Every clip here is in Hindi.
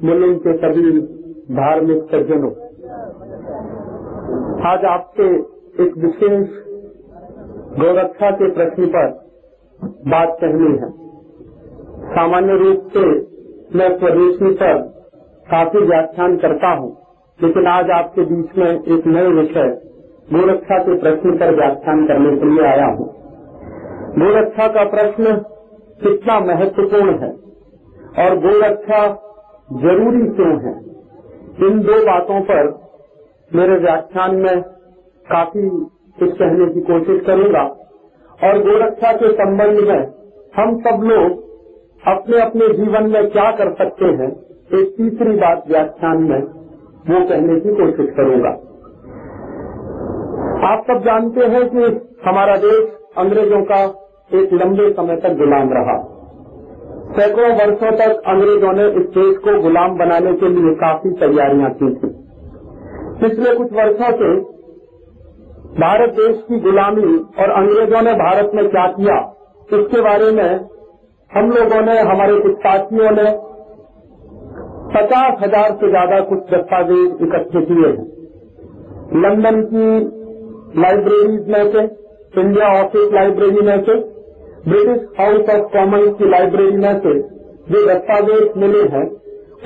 मुलुंड के सभी धार्मिक सज्जनों, आज आपसे एक विशेष गौरक्षा के प्रश्न पर बात कहनी है। सामान्य रूप से मैं स्वदेशी पर काफ़ी व्याख्यान करता हूँ, लेकिन आज आपके बीच में एक नए विषय, गोरक्षा के प्रश्न पर व्याख्यान करने के लिए आया हूँ। गोरक्षा का प्रश्न कितना महत्वपूर्ण है और गोरक्षा ज़रूरी क्यों है? इन दो बातों पर मेरे व्याख्यान में काफ़ी कुछ कहने की कोशिश करूँगा। और गोरक्षा के संबंध में हम सब लोग अपने अपने जीवन में क्या कर सकते हैं, एक तीसरी बात व्याख्यान में वो कहने की कोशिश करूँगा। आप सब जानते हैं कि हमारा देश अंग्रेज़ों का एक लंबे समय तक गुलाम रहा। सैकड़ों वर्षों तक अंग्रेज़ों ने इस देश को गुलाम बनाने के लिए काफ़ी तैयारियाँ की थी। पिछले कुछ वर्षों से भारत देश की गुलामी और अंग्रेज़ों ने भारत में क्या किया, इसके बारे में हम लोगों ने, हमारे कुछ साथियों ने पचास हज़ार से ज़्यादा कुछ दस्तावेज़ इकट्ठे किए हैं। लंदन की लाइब्रेरीज में से, इंडिया ऑफ़िस लाइब्रेरी में से ब्रिटिश हाउस ऑफ़ कॉमन्स की लाइब्रेरी में से जो दस्तावेज़ मिले हैं,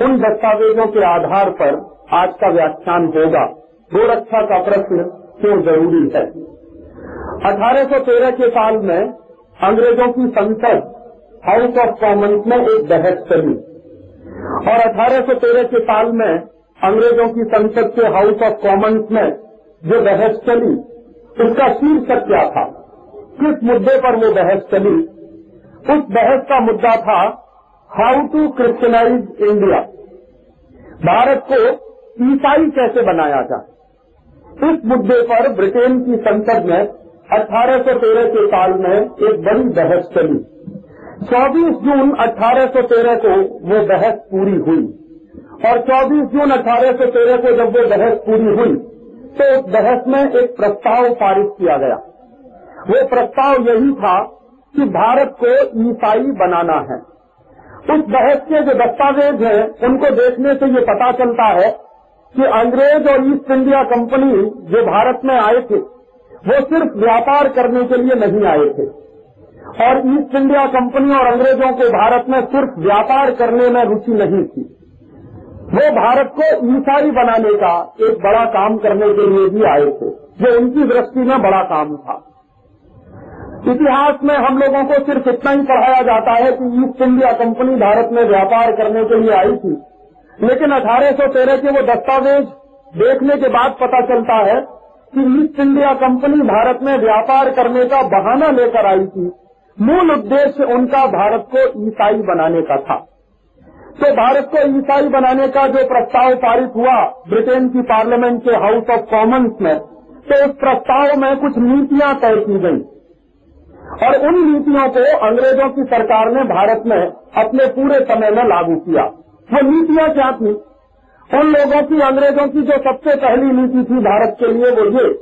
उन दस्तावेजों के आधार पर आज का व्याख्यान होगा। गोरक्षा का प्रश्न क्यों ज़रूरी है? 1813 के साल में अंग्रेज़ों की संसद हाउस ऑफ़ कॉमन्स में एक बहस चली। और 1813 के साल में अंग्रेज़ों की संसद के हाउस ऑफ़ कॉमन्स में जो बहस चली, उसका शीर्षक क्या था? किस मुद्दे पर वो बहस चली? उस बहस का मुद्दा था how to Christianize India Bharat को ईसाई कैसे बनाया जाए? इस मुद्दे पर ब्रिटेन की संसद में 1813 के साल में एक बड़ी बहस चली। 24 जून 1813 को वो बहस पूरी हुई। और 24 जून 1813 को जब वो बहस पूरी हुई तो उस बहस में एक प्रस्ताव पारित किया गया। वो प्रस्ताव यही था कि भारत को ईसाई बनाना है। उस बहस के जो दस्तावेज़ हैं, उनको देखने से ये पता चलता है कि अंग्रेज़ और ईस्ट इंडिया कंपनी जो भारत में आए थे, वो सिर्फ़ व्यापार करने के लिए नहीं आए थे। और ईस्ट इंडिया कंपनी और अंग्रेज़ों को भारत में सिर्फ़ व्यापार करने में रुचि नहीं थी। वो भारत को ईसाई बनाने का एक बड़ा काम करने के लिए भी आए थे। जो उनकी दृष्टि में बड़ा काम था। इतिहास में हम लोगों को सिर्फ़ इतना ही पढ़ाया जाता है कि ईस्ट इंडिया कंपनी भारत में व्यापार करने के लिए आई थी। लेकिन 1813 के वो दस्तावेज़ देखने के बाद पता चलता है कि ईस्ट इंडिया कंपनी भारत में व्यापार करने का बहाना लेकर आई थी। मूल उद्देश्य उनका भारत को ईसाई बनाने का था। तो भारत को ईसाई बनाने का जो प्रस्ताव पारित हुआ ब्रिटेन की पार्लियामेंट के हाउस ऑफ़ कॉमन्स में तो उस प्रस्ताव में कुछ नीतियाँ तय की गई। और उन नीतियों को अंग्रेज़ों की सरकार ने भारत में अपने पूरे समय में लागू किया। वो नीतियाँ क्या थी? उन लोगों की, अंग्रेज़ों की जो सबसे पहली नीति थी भारत के लिए वो ये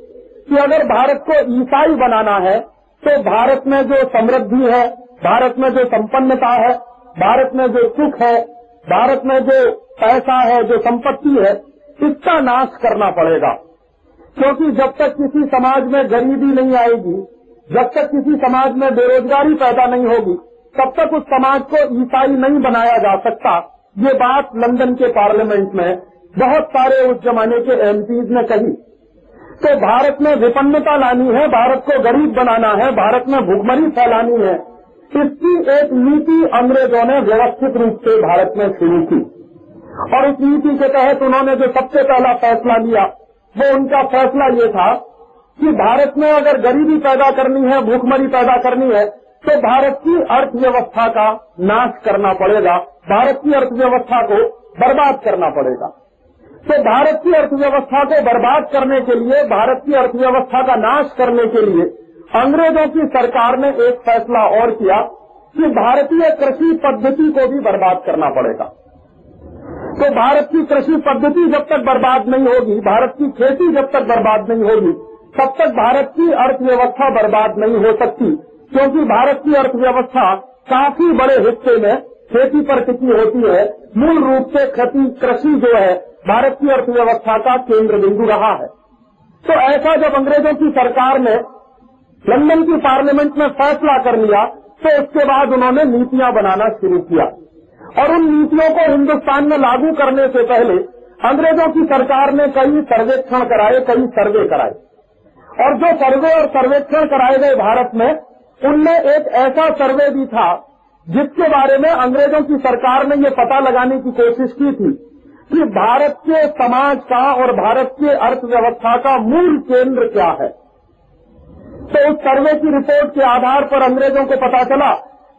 कि अगर भारत को ईसाई बनाना है तो भारत में जो समृद्धि है, भारत में जो संपन्नता है, भारत में जो सुख है, भारत में जो पैसा है, जो संपत्ति है, इसका नाश करना पड़ेगा। क्योंकि जब तक किसी समाज में गरीबी नहीं आएगी जब तक किसी समाज में बेरोजगारी पैदा नहीं होगी, तब तक उस समाज को ईसाई नहीं बनाया जा सकता। ये बात लंदन के पार्लियामेंट में बहुत सारे उस जमाने के एमपीज ने कही। तो भारत में विपन्नता लानी है, भारत को गरीब बनाना है, भारत में भुखमरी फैलानी है। इसकी एक नीति अंग्रेज़ों ने व्यवस्थित रूप से भारत में शुरू की। और उस नीति के तहत उन्होंने जो सबसे पहला फैसला लिया, वो उनका फैसला ये था कि भारत में अगर गरीबी पैदा करनी है, भूखमरी पैदा करनी है तो भारत की अर्थव्यवस्था का नाश करना पड़ेगा। भारत की अर्थव्यवस्था को बर्बाद करना पड़ेगा। तो भारत की अर्थव्यवस्था को बर्बाद करने के लिए, भारत की अर्थव्यवस्था का नाश करने के लिए अंग्रेज़ों की सरकार ने एक फैसला और किया कि भारतीय कृषि पद्धति को भी बर्बाद करना पड़ेगा। तो भारत की कृषि पद्धति जब तक बर्बाद नहीं होगी, भारत की खेती जब तक बर्बाद नहीं होगी तब तक भारत की अर्थव्यवस्था बर्बाद नहीं हो सकती, क्योंकि भारत की अर्थव्यवस्था काफ़ी बड़े हिस्से में खेती पर टिकी होती है। मूल रूप से खेती, कृषि जो है, भारत की अर्थव्यवस्था का केंद्र बिंदु रहा है। तो ऐसा जब अंग्रेज़ों की सरकार ने लंदन की पार्लियामेंट में फैसला कर लिया तो उसके बाद उन्होंने नीतियाँ बनाना शुरू किया। और उन नीतियों को हिंदुस्तान में लागू करने से पहले अंग्रेज़ों की सरकार ने कई सर्वेक्षण कराए, कई सर्वे कराए। और जो सर्वे और सर्वेक्षण कराए गए भारत में, उनमें एक ऐसा सर्वे भी था, जिसके बारे में अंग्रेज़ों की सरकार ने ये पता लगाने की कोशिश की थी कि भारत के समाज का और भारत के अर्थव्यवस्था का मूल केंद्र क्या है। तो उस सर्वे की रिपोर्ट के आधार पर अंग्रेज़ों को पता चला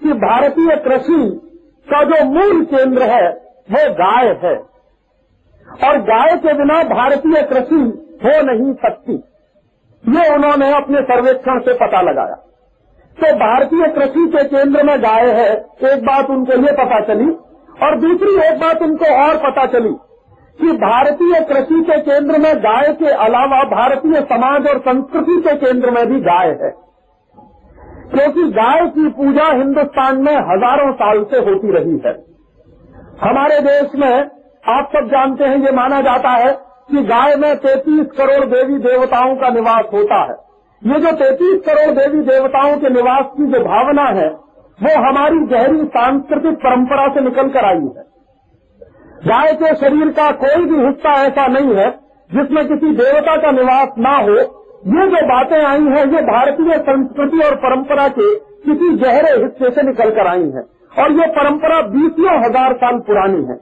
कि भारतीय कृषि का जो मूल केंद्र है, वो गाय है। और गाय के बिना भारतीय कृषि हो नहीं सकती। ये उन्होंने अपने सर्वेक्षण से पता लगाया। तो भारतीय कृषि के केंद्र में गाय है, एक बात उनको ये पता चली, और दूसरी एक बात उनको और पता चली कि भारतीय कृषि के केंद्र में गाय के अलावा भारतीय समाज और संस्कृति के केंद्र में भी गाय है। क्योंकि गाय की पूजा हिंदुस्तान में हज़ारों साल से होती रही है। हमारे देश में, आप सब जानते हैं, ये माना जाता है कि गाय में तैतीस करोड़ देवी देवताओं का निवास होता है। ये जो तैतीस करोड़ देवी देवताओं के निवास की जो भावना है, वो हमारी गहरी सांस्कृतिक परंपरा से निकल कर आई है। गाय के शरीर का कोई भी हिस्सा ऐसा नहीं है, जिसमें किसी देवता का निवास ना हो। ये जो बातें आई हैं, ये भारतीय संस्कृति और परंपरा के किसी गहरे हिस्से से निकल कर आई हैं। और ये परंपरा बीसियों हज़ार साल पुरानी है।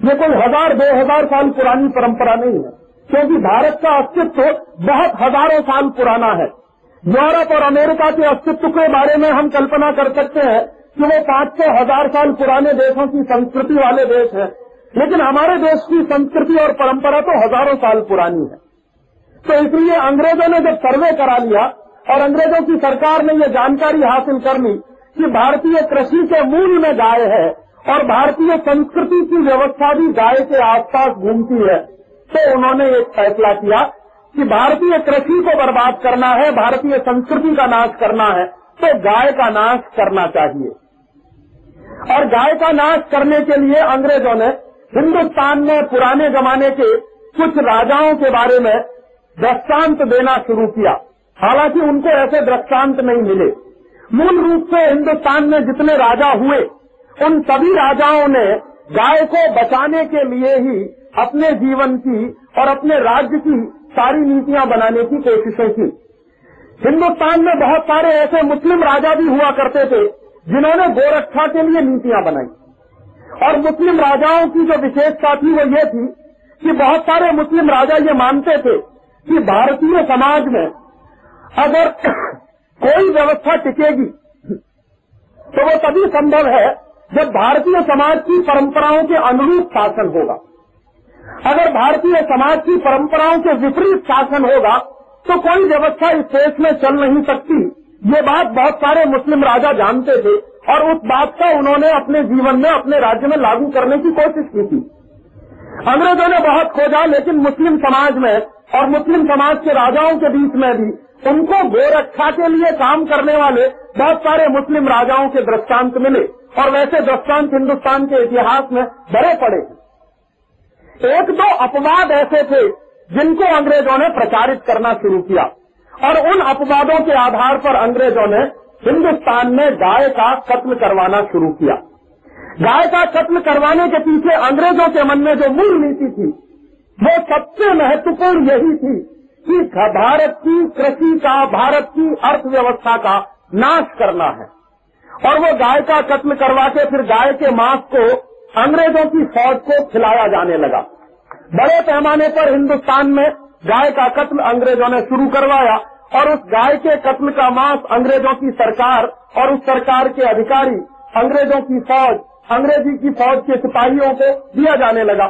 ये कोई हज़ार, दो हज़ार साल पुरानी परंपरा नहीं है। क्योंकि भारत का अस्तित्व बहुत हज़ारों साल पुराना है। यूरोप और अमेरिका के अस्तित्व के बारे में हम कल्पना कर सकते हैं कि वो पाँच सौ हज़ार साल पुराने देशों की संस्कृति वाले देश हैं। लेकिन हमारे देश की संस्कृति और परंपरा तो हज़ारों साल पुरानी है। तो इसलिए अंग्रेज़ों ने जब सर्वे करा लिया और अंग्रेज़ों की सरकार ने ये जानकारी हासिल कर ली कि भारतीय कृषि के मूल में गाय है और भारतीय संस्कृति की व्यवस्था भी गाय के आसपास घूमती है। तो उन्होंने एक फैसला किया कि भारतीय कृषि को बर्बाद करना है, भारतीय संस्कृति का नाश करना है तो गाय का नाश करना चाहिए। और गाय का नाश करने के लिए अंग्रेज़ों ने हिंदुस्तान में पुराने जमाने के कुछ राजाओं के बारे में दृष्टांत देना शुरू किया। हालाँकि उनको ऐसे दृष्टांत नहीं मिले। मूल रूप से हिंदुस्तान में जितने राजा हुए उन सभी राजाओं ने गाय को बचाने के लिए ही अपने जीवन की और अपने राज्य की सारी नीतियाँ बनाने की कोशिशें की। हिंदुस्तान में बहुत सारे ऐसे मुस्लिम राजा भी हुआ करते थे, जिन्होंने गोरक्षा के लिए नीतियाँ बनाई। और मुस्लिम राजाओं की जो विशेषता थी वो ये थी कि बहुत सारे मुस्लिम राजा ये मानते थे कि भारतीय समाज में अगर कोई व्यवस्था टिकेगी तो वो तभी संभव है जब भारतीय समाज की परंपराओं के अनुरूप शासन होगा। अगर भारतीय समाज की परंपराओं के विपरीत शासन होगा तो कोई व्यवस्था इस देश में चल नहीं सकती। ये बात बहुत सारे मुस्लिम राजा जानते थे, और उस बात का उन्होंने अपने जीवन में, अपने राज्य में लागू करने की कोशिश की थी। अंग्रेज़ों ने बहुत खोजा, लेकिन मुस्लिम समाज में और मुस्लिम समाज के राजाओं के बीच में भी उनको गोरक्षा के लिए काम करने वाले बहुत सारे मुस्लिम राजाओं के दृष्टांत मिले और वैसे दृष्टांत हिंदुस्तान के इतिहास में बड़े पड़े एक दो अपवाद ऐसे थे जिनको अंग्रेज़ों ने प्रचारित करना शुरू किया और उन अपवादों के आधार पर अंग्रेज़ों ने हिंदुस्तान में गाय का कत्ल करवाना शुरू किया। गाय का कत्ल करवाने के पीछे अंग्रेज़ों के मन में जो मूल नीति थी, वो सबसे महत्वपूर्ण यही थी कि भारत की कृषि का, भारत की अर्थव्यवस्था का नाश करना है। और वो गाय का कत्ल करवा के, फिर गाय के मांस को, अंग्रेज़ों की फौज को खिलाया जाने लगा। बड़े पैमाने पर हिंदुस्तान में गाय का कत्ल अंग्रेज़ों ने शुरू करवाया, और उस गाय के कत्ल का मांस अंग्रेज़ों की सरकार और उस सरकार के अधिकारी, अंग्रेज़ों की फौज, अंग्रेज़ी की फौज के सिपाहियों को दिया जाने लगा।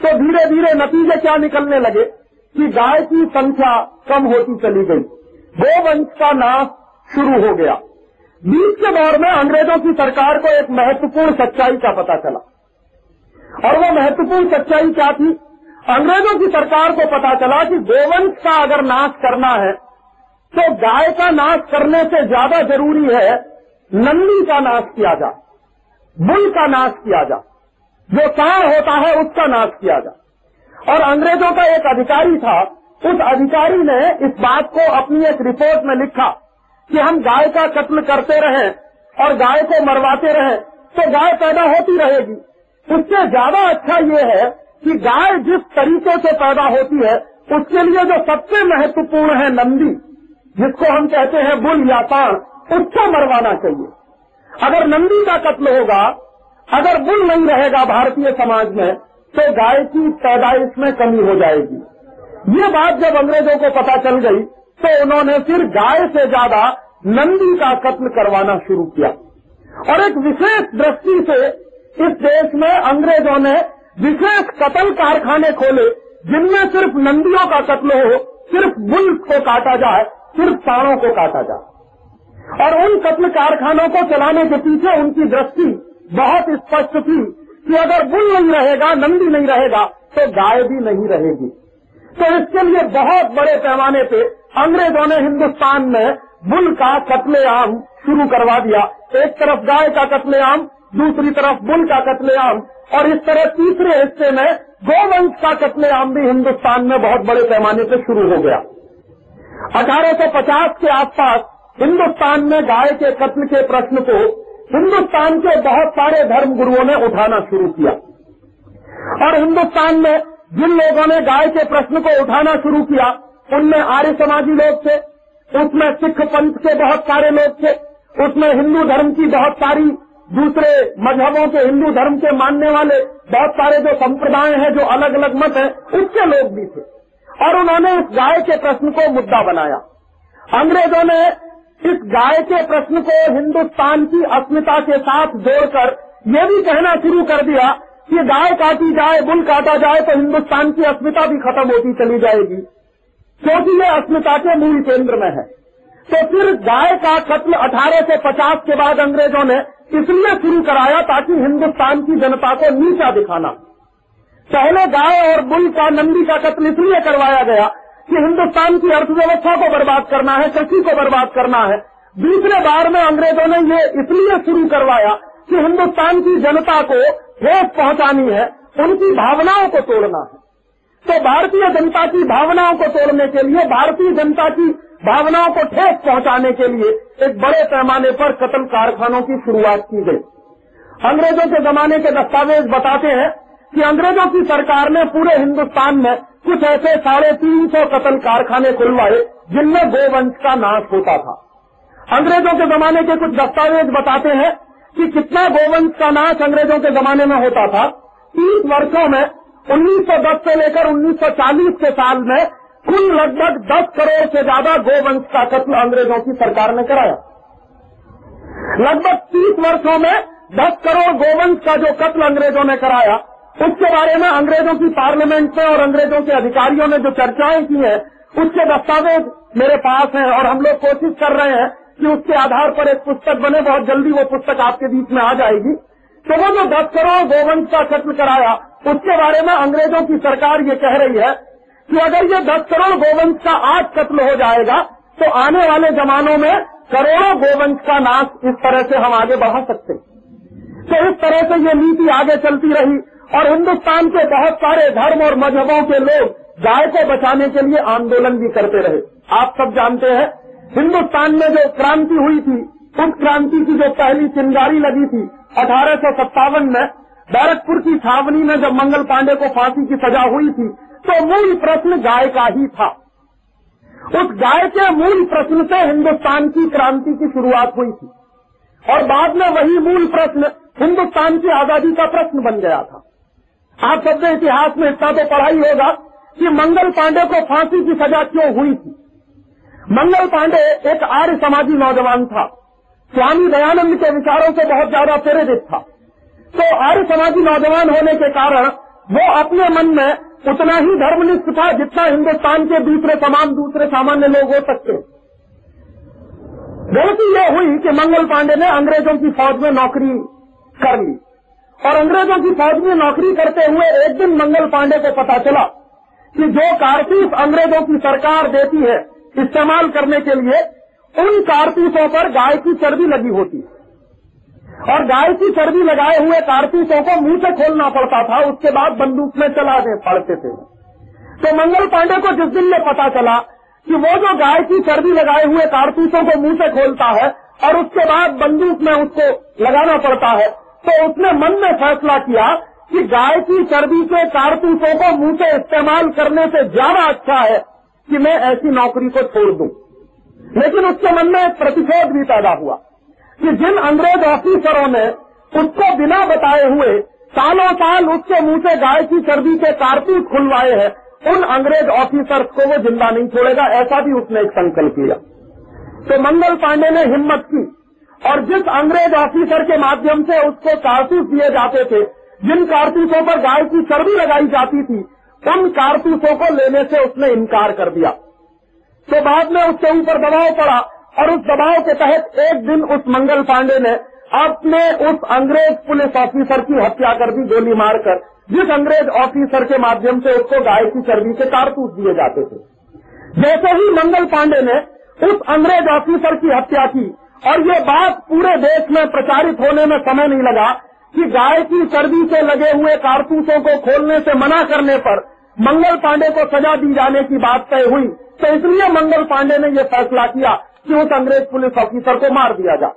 तो धीरे धीरे नतीजे क्या निकलने लगे? कि गाय की संख्या कम होती चली गई। गोवंश का नाश शुरू हो गया। बीच के दौर में अंग्रेज़ों की सरकार को एक महत्वपूर्ण सच्चाई का पता चला। और वो महत्वपूर्ण सच्चाई क्या थी? अंग्रेज़ों की सरकार को पता चला कि गोवंश का अगर नाश करना है तो गाय का नाश करने से ज़्यादा ज़रूरी है नंदी का नाश किया जाए बुल का नाश किया जाए जो सांड होता है, उसका नाश किया जाए और अंग्रेज़ों का एक अधिकारी था। उस अधिकारी ने इस बात को अपनी एक रिपोर्ट में लिखा कि हम गाय का कत्ल करते रहे और गाय को मरवाते रहे तो गाय पैदा होती रहेगी। उससे ज़्यादा अच्छा ये है कि गाय जिस तरीके से पैदा होती है, उसके लिए जो सबसे महत्वपूर्ण है नंदी, जिसको हम कहते हैं बुल या पाण उसको मरवाना चाहिए। अगर नंदी का कत्ल होगा, अगर बुल नहीं रहेगा भारतीय समाज में तो गाय की पैदाइश में कमी हो जाएगी। ये बात जब अंग्रेज़ों को पता चल गई तो उन्होंने फिर गाय से ज़्यादा नंदी का कत्ल करवाना शुरू किया। और एक विशेष दृष्टि से इस देश में अंग्रेज़ों ने विशेष कत्ल कारखाने खोले, जिनमें सिर्फ़ नंदियों का कत्ल हो, सिर्फ़ बुल को काटा जाए, सिर्फ़ साणों को काटा जाए। और उन कत्ल कारखानों को चलाने के पीछे उनकी दृष्टि बहुत स्पष्ट थी कि अगर बुल नहीं रहेगा, नंदी नहीं रहेगा तो गाय भी नहीं रहेगी। तो इसके लिए बहुत बड़े पैमाने पे अंग्रेज़ों ने हिंदुस्तान में बुल का कत्लेआम शुरू करवा दिया। एक तरफ़ गाय का कत्लेआम, दूसरी तरफ़ बुल का कत्लेआम, और इस तरह तीसरे हिस्से में गोवंश का कत्लेआम भी हिंदुस्तान में बहुत बड़े पैमाने पर शुरू हो गया। 1850 के आसपास हिंदुस्तान में गाय के कत्ल के प्रश्न को हिंदुस्तान के बहुत सारे धर्म गुरुओं ने उठाना शुरू किया। और हिंदुस्तान में जिन लोगों ने गाय के प्रश्न को उठाना शुरू किया, उनमें आर्य समाजी लोग थे, उसमें सिख पंथ के बहुत सारे लोग थे, उसमें हिंदू धर्म की बहुत सारी दूसरे मजहबों के हिंदू धर्म के मानने वाले बहुत सारे जो संप्रदाय हैं, जो अलग अलग मत हैं, उसके लोग भी थे। और उन्होंने इस गाय के प्रश्न को मुद्दा बनाया। अंग्रेज़ों ने इस गाय के प्रश्न को हिंदुस्तान की अस्मिता के साथ जोड़कर ये भी कहना शुरू कर दिया कि गाय काटी जाए, बुल काटा जाए तो हिंदुस्तान की अस्मिता भी खत्म होती चली जाएगी। क्योंकि ये अस्मिता के मूल केंद्र में है। तो फिर गाय का कत्ल 1850 के बाद अंग्रेज़ों ने इसलिए शुरू कराया ताकि हिंदुस्तान की जनता को नीचा दिखाना। पहले गाय और बुल का नंदी का कत्ल इसलिए करवाया गया कि हिंदुस्तान की अर्थव्यवस्था को बर्बाद करना है, कृषि को बर्बाद करना है। दूसरे बार में अंग्रेज़ों ने ये इसलिए शुरू करवाया कि हिंदुस्तान की जनता को ठेस पहुंचानी है, उनकी भावनाओं को तोड़ना है। तो भारतीय जनता की भावनाओं को तोड़ने के लिए, भारतीय जनता की भावनाओं को ठेस पहुँचाने के लिए एक बड़े पैमाने पर कत्ल कारखानों की शुरुआत की गई। अंग्रेज़ों के जमाने के दस्तावेज़ बताते हैं कि अंग्रेज़ों की सरकार ने पूरे हिंदुस्तान में कुछ ऐसे साढ़े तीन सौ कतल कारखाने खुलवाए जिनमें गोवंश का नाश होता था। अंग्रेज़ों के जमाने के कुछ दस्तावेज़ बताते हैं कि कितना गोवंश का नाश अंग्रेज़ों के जमाने में होता था। तीस वर्षों में 1910 से लेकर 1940 के साल में, कुल लगभग दस करोड़ से ज़्यादा गोवंश का कत्ल अंग्रेज़ों की सरकार ने कराया। लगभग तीस वर्षों में दस करोड़ गोवंश का जो कत्ल अंग्रेज़ों ने कराया उसके बारे में अंग्रेज़ों की पार्लियामेंट में और अंग्रेज़ों के अधिकारियों ने जो चर्चाएँ की हैं, उसके दस्तावेज़ मेरे पास हैं और हम लोग कोशिश कर रहे हैं कि उसके आधार पर एक पुस्तक बने, बहुत जल्दी वो पुस्तक आपके बीच में आ जाएगी। तो वो जो दस करोड़ गोवंश का कत्ल कराया, उसके बारे में अंग्रेज़ों की सरकार ये कह रही है कि अगर ये दस करोड़ गोवंश का आज कत्ल हो जाएगा तो आने वाले जमानों में करोड़ों गोवंश का नाश इस तरह से हम आगे बढ़ा सकते तो इस तरह से ये नीति आगे चलती रही। और हिंदुस्तान के बहुत सारे धर्म और मजहबों के लोग गाय को बचाने के लिए आंदोलन भी करते रहे। आप सब जानते हैं हिंदुस्तान में जो क्रांति हुई थी, उस क्रांति की जो पहली चिंगारी लगी थी, अठारह सौ सत्तावन में बैरकपुर की छावनी में जब मंगल पांडे को फांसी की सजा हुई थी तो मूल प्रश्न गाय का ही था। उस गाय के मूल प्रश्न से हिंदुस्तान की क्रांति की शुरुआत हुई थी। और बाद में वही मूल प्रश्न हिंदुस्तान की आज़ादी का प्रश्न बन गया था। आप सबने इतिहास में इतना तो पढ़ा ही होगा कि मंगल पांडे को फांसी की सजा क्यों हुई थी? मंगल पांडे एक आर्य समाजी नौजवान था। स्वामी दयानंद के विचारों से बहुत ज़्यादा प्रेरित था। तो आर्य समाजी नौजवान होने के कारण वो अपने मन में उतना ही धर्मनिष्ठ था जितना हिंदुस्तान के दूसरे समान दूसरे सामान्य लोग हो सकते। गलती यह हुई कि मंगल पांडे ने अंग्रेज़ों की फौज में नौकरी कर ली। और अंग्रेज़ों की फौज में नौकरी करते हुए एक दिन मंगल पांडे को पता चला कि जो कारतूस अंग्रेज़ों की सरकार देती है इस्तेमाल करने के लिए, उन कारतूसों पर गाय की चर्बी लगी होती है। और गाय की चर्बी लगाए हुए कारतूसों को मुँह से खोलना पड़ता था, उसके बाद बंदूक में चला दे पड़ते थे। तो मंगल पांडे को जिस दिन में पता चला कि वो जो गाय की चर्बी लगाए हुए कारतूसों को मुँह से खोलता है और उसके बाद बंदूक में उसको लगाना पड़ता है तो उसने मन में फैसला किया कि गाय की चर्बी के कारतूसों को मुँह से इस्तेमाल करने से ज़्यादा अच्छा है कि मैं ऐसी नौकरी को छोड़ दूँ। लेकिन उसके मन में एक प्रतिशोध भी पैदा हुआ कि जिन अंग्रेज़ ऑफिसरों ने उसको बिना बताए हुए सालों साल उसके मुँह से गाय की चर्बी के कारतूस खुलवाए हैं, उन अंग्रेज़ ऑफिसर को वो ज़िंदा नहीं छोड़ेगा, ऐसा भी उसने एक संकल्प लिया। तो मंगल पांडे ने हिम्मत की और जिस अंग्रेज़ ऑफिसर के माध्यम से उसको कारतूस दिए जाते थे, जिन कारतूसों पर गाय की चर्बी लगाई जाती थी, उन कारतूसों को लेने से उसने इनकार कर दिया। तो बाद में उसके ऊपर दबाव पड़ा और उस दबाव के तहत एक दिन उस मंगल पांडे ने अपने उस अंग्रेज़ पुलिस ऑफिसर की हत्या कर दी, गोली मारकर, जिस अंग्रेज़ ऑफिसर के माध्यम से उसको गाय की चर्बी के कारतूस दिए जाते थे। जैसे ही मंगल पांडे ने उस अंग्रेज़ ऑफिसर की हत्या की और ये बात पूरे देश में प्रचारित होने में समय नहीं लगा कि गाय की सर्दी से लगे हुए कारतूसों को खोलने से मना करने पर मंगल पांडे को सजा दी जाने की बात तय हुई तो इसलिए मंगल पांडे ने यह फैसला किया कि उस अंग्रेज़ पुलिस ऑफिसर को मार दिया जाए।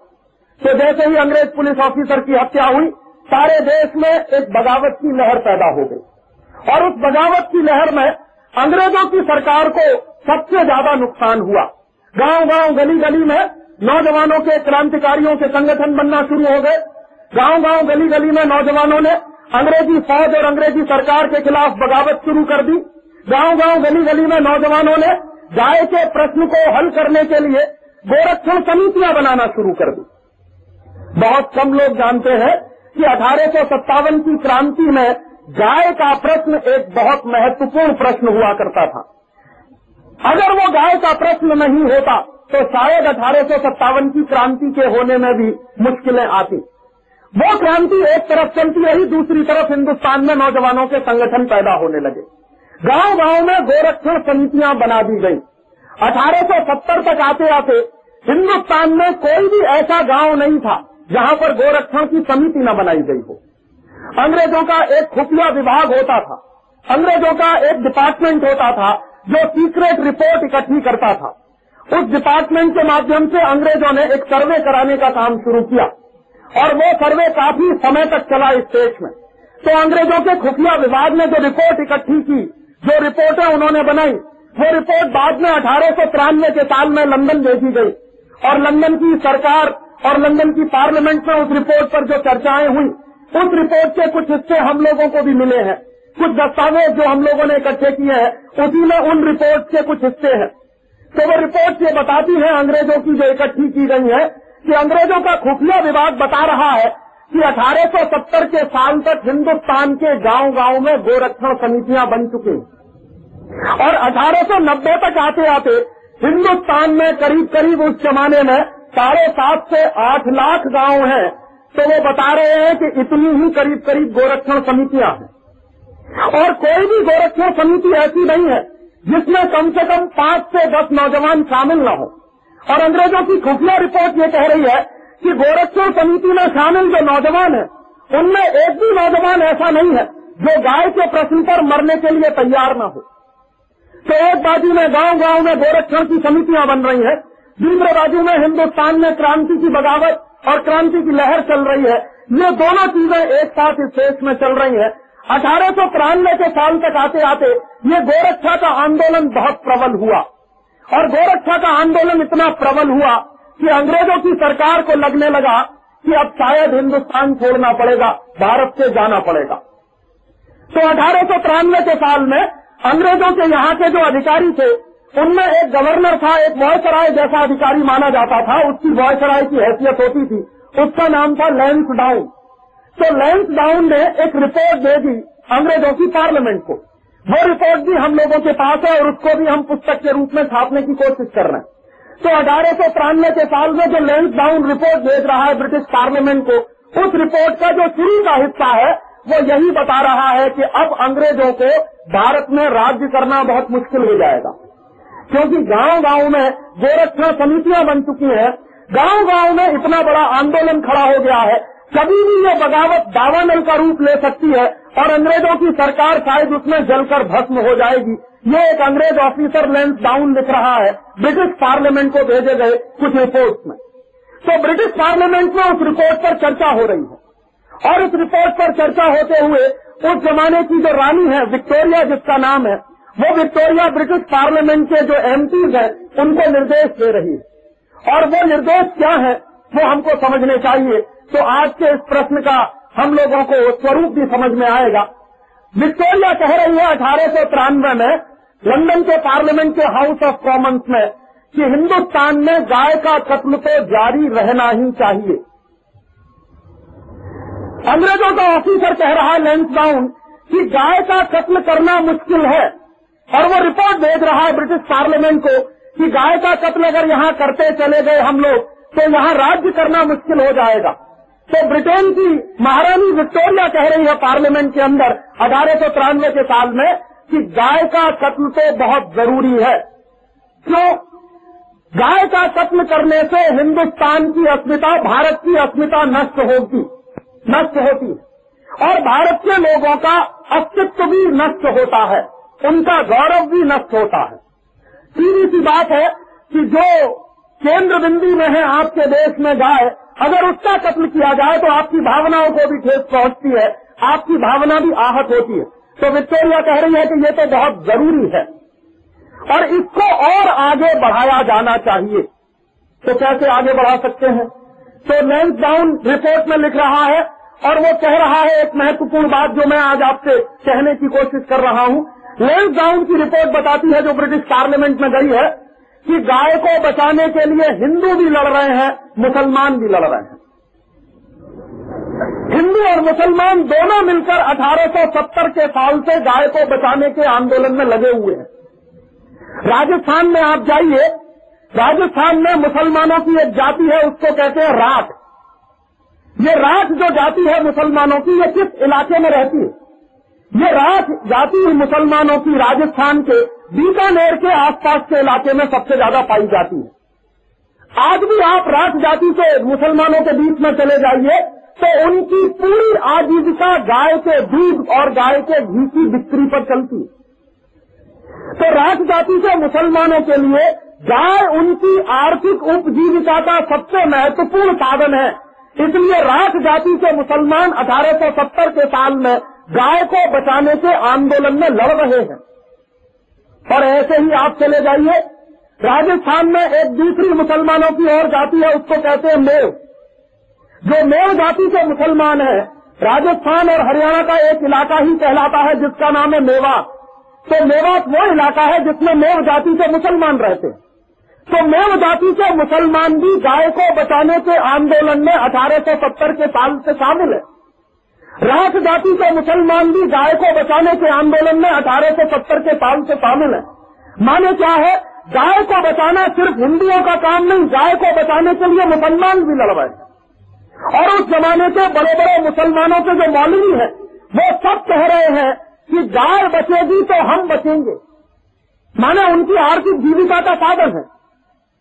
तो जैसे ही अंग्रेज़ पुलिस ऑफिसर की हत्या हुई, सारे देश में एक बगावत की लहर पैदा हो गई। और उस बगावत की लहर में अंग्रेज़ों की सरकार को सबसे ज़्यादा नुकसान हुआ। गाँव गाँव गली गली में नौजवानों के क्रांतिकारियों के संगठन बनना शुरू हो गए। गाँव गाँव गली गली में नौजवानों ने अंग्रेज़ी फौज और अंग्रेज़ी सरकार के खिलाफ बगावत शुरू कर दी। गाँव गाँव गली गली में नौजवानों ने गाय के प्रश्न को हल करने के लिए गोरक्षण समितियाँ बनाना शुरू कर दी। बहुत कम लोग जानते हैं कि अठारह सौ सत्तावन की क्रांति में गाय का प्रश्न एक बहुत महत्वपूर्ण प्रश्न हुआ करता था। अगर वो गाय का प्रश्न नहीं होता तो शायद अठारह सौ सत्तावन की क्रांति के होने में भी मुश्किलें आती। वो क्रांति एक तरफ़ चलती रही, दूसरी तरफ़ हिंदुस्तान में नौजवानों के संगठन पैदा होने लगे। गाँव गाँव में गोरक्षण समितियाँ बना दी गई। 1870 तक आते आते हिंदुस्तान में कोई भी ऐसा गाँव नहीं था जहाँ पर गोरक्षण की समिति न बनाई गई हो। अंग्रेज़ों का एक खुफिया विभाग होता था। अंग्रेज़ों का एक डिपार्टमेंट होता था जो सीक्रेट रिपोर्ट इकट्ठी करता था। उस डिपार्टमेंट के माध्यम से अंग्रेज़ों ने एक सर्वे कराने का काम शुरू किया। और वो सर्वे काफ़ी समय तक चला इस देश में। तो अंग्रेज़ों के खुफिया विभाग ने जो रिपोर्ट इकट्ठी की, जो रिपोर्टें उन्होंने बनाई, वो रिपोर्ट बाद में अठारह सौ तिरानवे के साल में लंदन भेजी गई। और लंदन की सरकार और लंदन की पार्लियामेंट में उस रिपोर्ट पर जो चर्चाएँ हुई, उस रिपोर्ट के कुछ हिस्से हम लोगों को भी मिले हैं। कुछ दस्तावेज़ जो हम लोगों ने इकट्ठे किए हैं, उसी में उन रिपोर्ट के कुछ हिस्से हैं। तो वो रिपोर्ट ये बताती है अंग्रेज़ों की जो इकट्ठी की गई है कि अंग्रेज़ों का खुफिया विभाग बता रहा है कि 1870 के साल तक हिंदुस्तान के गाँव गाँव में गोरक्षण समितियाँ बन चुकी और 1890 तक आते आते हिंदुस्तान में करीब करीब उस जमाने में साढ़े सात से आठ लाख गाँव हैं। तो वो बता रहे हैं कि इतनी ही करीब करीब गोरक्षण समितियाँ हैं। और कोई भी गोरक्षण समिति ऐसी नहीं है जिसमें कम से कम पाँच से दस नौजवान शामिल न हो। और अंग्रेज़ों की खुफिया रिपोर्ट ये कह रही है कि गोरक्षण समिति में शामिल जो नौजवान है, उनमें एक भी नौजवान ऐसा नहीं है जो गाय के प्रश्न पर मरने के लिए तैयार न हो। तो एक बाजू में गाँव गाँव में गोरक्षण की समितियाँ बन रही हैं, दूसरे बाजू में हिंदुस्तान में क्रांति की बगावत और क्रांति की लहर चल रही है। ये दोनों चीज़ें एक साथ इस देश में चल रही हैं। अठारह सौ तिरानवे के साल तक आते आते ये गोरक्षा का आंदोलन बहुत प्रबल हुआ। और गोरक्षा का आंदोलन इतना प्रबल हुआ कि अंग्रेज़ों की सरकार को लगने लगा कि अब शायद हिंदुस्तान छोड़ना पड़ेगा, भारत से जाना पड़ेगा। तो अठारह सौ तिरानवे के साल में अंग्रेज़ों के यहाँ के जो अधिकारी थे, उनमें एक गवर्नर था, एक वॉयसराय जैसा अधिकारी माना जाता था। उसकी वॉयसराय की हैसियत होती थी। उसका नाम था लेंस डाउन। तो लेंस डाउन ने एक रिपोर्ट दे दी अंग्रेज़ों की पार्लियामेंट को। वो रिपोर्ट भी हम लोगों के पास है और उसको भी हम पुस्तक के रूप में छापने की कोशिश कर रहे हैं। तो अठारह सौ तिरानवे के साल में जो लेंस डाउन रिपोर्ट भेज रहा है ब्रिटिश पार्लियामेंट को, उस रिपोर्ट का जो शुरू का हिस्सा है, वो यही बता रहा है कि अब अंग्रेज़ों को भारत में राज्य करना बहुत मुश्किल हो जाएगा। क्योंकि गाँव गाँव में गोरक्षण समितियाँ बन चुकी हैं। गाँव गाँव में इतना बड़ा आंदोलन खड़ा हो गया है कभी भी ये बगावत दावानल का रूप ले सकती है और अंग्रेज़ों की सरकार शायद उसमें जलकर भस्म हो जाएगी। ये एक अंग्रेज़ ऑफिसर लेंस डाउन लिख रहा है। ब्रिटिश पार्लियामेंट को भेजे गए कुछ रिपोर्ट में। तो ब्रिटिश पार्लियामेंट में उस रिपोर्ट पर चर्चा हो रही है। और उस रिपोर्ट पर चर्चा होते हुए उस जमाने की जो रानी है, विक्टोरिया जिसका नाम है, वो विक्टोरिया ब्रिटिश पार्लियामेंट के जो एमपीज हैं, उनको निर्देश दे रही है। और वो निर्देश क्या है, वो हमको समझने चाहिए। तो आज के इस प्रश्न का हम लोगों को स्वरूप भी समझ में आएगा। विक्टोरिया कह रही है अठारह सौ तिरानवे में, लंदन के पार्लियामेंट के हाउस ऑफ़ कॉमन्स में, कि हिंदुस्तान में गाय का कत्ल तो जारी रहना ही चाहिए। अंग्रेज़ों का ऑफिसर कह रहा है लेंस डाउन कि गाय का कत्ल करना मुश्किल है, और वो रिपोर्ट भेज रहा है ब्रिटिश पार्लियामेंट को कि गाय का कत्ल अगर यहाँ करते चले गए हम लोग तो यहाँ राज्य करना मुश्किल हो जाएगा। तो ब्रिटेन की महारानी विक्टोरिया कह रही है पार्लियामेंट के अंदर अठारह सौ तिरानवे के साल में कि गाय का कत्ल तो बहुत ज़रूरी है। क्यों? गाय का कत्ल करने से हिंदुस्तान की अस्मिता, भारत की अस्मिता नष्ट होगी, नष्ट होती और भारत के लोगों का अस्तित्व भी नष्ट होता है, उनका गौरव भी नष्ट होता है। सीधी सी बात है कि जो केंद्र बिंदु में है आपके देश में गाय अगर उसका कत्ल किया जाए तो आपकी भावनाओं को भी ठेस पहुँचती है, आपकी भावना भी आहत होती है। तो विक्टोरिया कह रही है कि ये तो बहुत ज़रूरी है और इसको और आगे बढ़ाया जाना चाहिए। तो कैसे आगे बढ़ा सकते हैं? तो लेंस डाउन रिपोर्ट में लिख रहा है और वो कह रहा है एक महत्वपूर्ण बात जो मैं आज आपसे कहने की कोशिश कर रहा हूँ। लेंस डाउन की रिपोर्ट बताती है जो ब्रिटिश पार्लियामेंट में गई है। कि गाय को बचाने के लिए हिंदू भी लड़ रहे हैं, मुसलमान भी लड़ रहे हैं। हिंदू और मुसलमान दोनों मिलकर 1870 के साल से गाय को बचाने के आंदोलन में लगे हुए हैं। राजस्थान में आप जाइए, राजस्थान में मुसलमानों की एक जाति है, उसको कहते हैं राठ ये राठ जो जाति है मुसलमानों की, ये किस इलाके में रहती है? ये राठ जाति मुसलमानों की राजस्थान के बीकानेर के आसपास के इलाके में सबसे ज़्यादा पाई जाती है। आज भी आप राज जाति के मुसलमानों के बीच में चले जाइए तो उनकी पूरी आजीविका गाय के दूध और गाय के घी की बिक्री पर चलती है। तो राज जाति के मुसलमानों के लिए गाय उनकी आर्थिक उपजीविका का सबसे महत्वपूर्ण साधन है। इसलिए राज जाति के मुसलमान 1870 के साल में गाय को बचाने के आंदोलन में लड़ रहे हैं। और ऐसे ही आप चले जाइए। राजस्थान में एक दूसरी मुसलमानों की और जाति है, उसको कहते हैं मेव जो मेव जाति के मुसलमान है, राजस्थान और हरियाणा का एक इलाका ही कहलाता है, जिसका नाम है मेवात तो मेवात वो इलाका है जिसमें मेव जाति के मुसलमान रहते हैं। तो मेव जाति के मुसलमान भी गाय को बचाने के आंदोलन में 1870 के साल से शामिल है। रास जाति के मुसलमान भी गाय को बचाने के आंदोलन में अठारह सौ सत्तर के साल से शामिल है। माने क्या है? गाय को बचाना सिर्फ़ हिंदुओं का काम नहीं, गाय को बचाने के लिए मुसलमान भी लड़वाए और उस जमाने के बड़े बड़े मुसलमानों के जो मौलवी है, वो सब कह रहे हैं कि गाय बचेगी तो हम बचेंगे। माने उनकी आर्थिक जीविका का साधन है।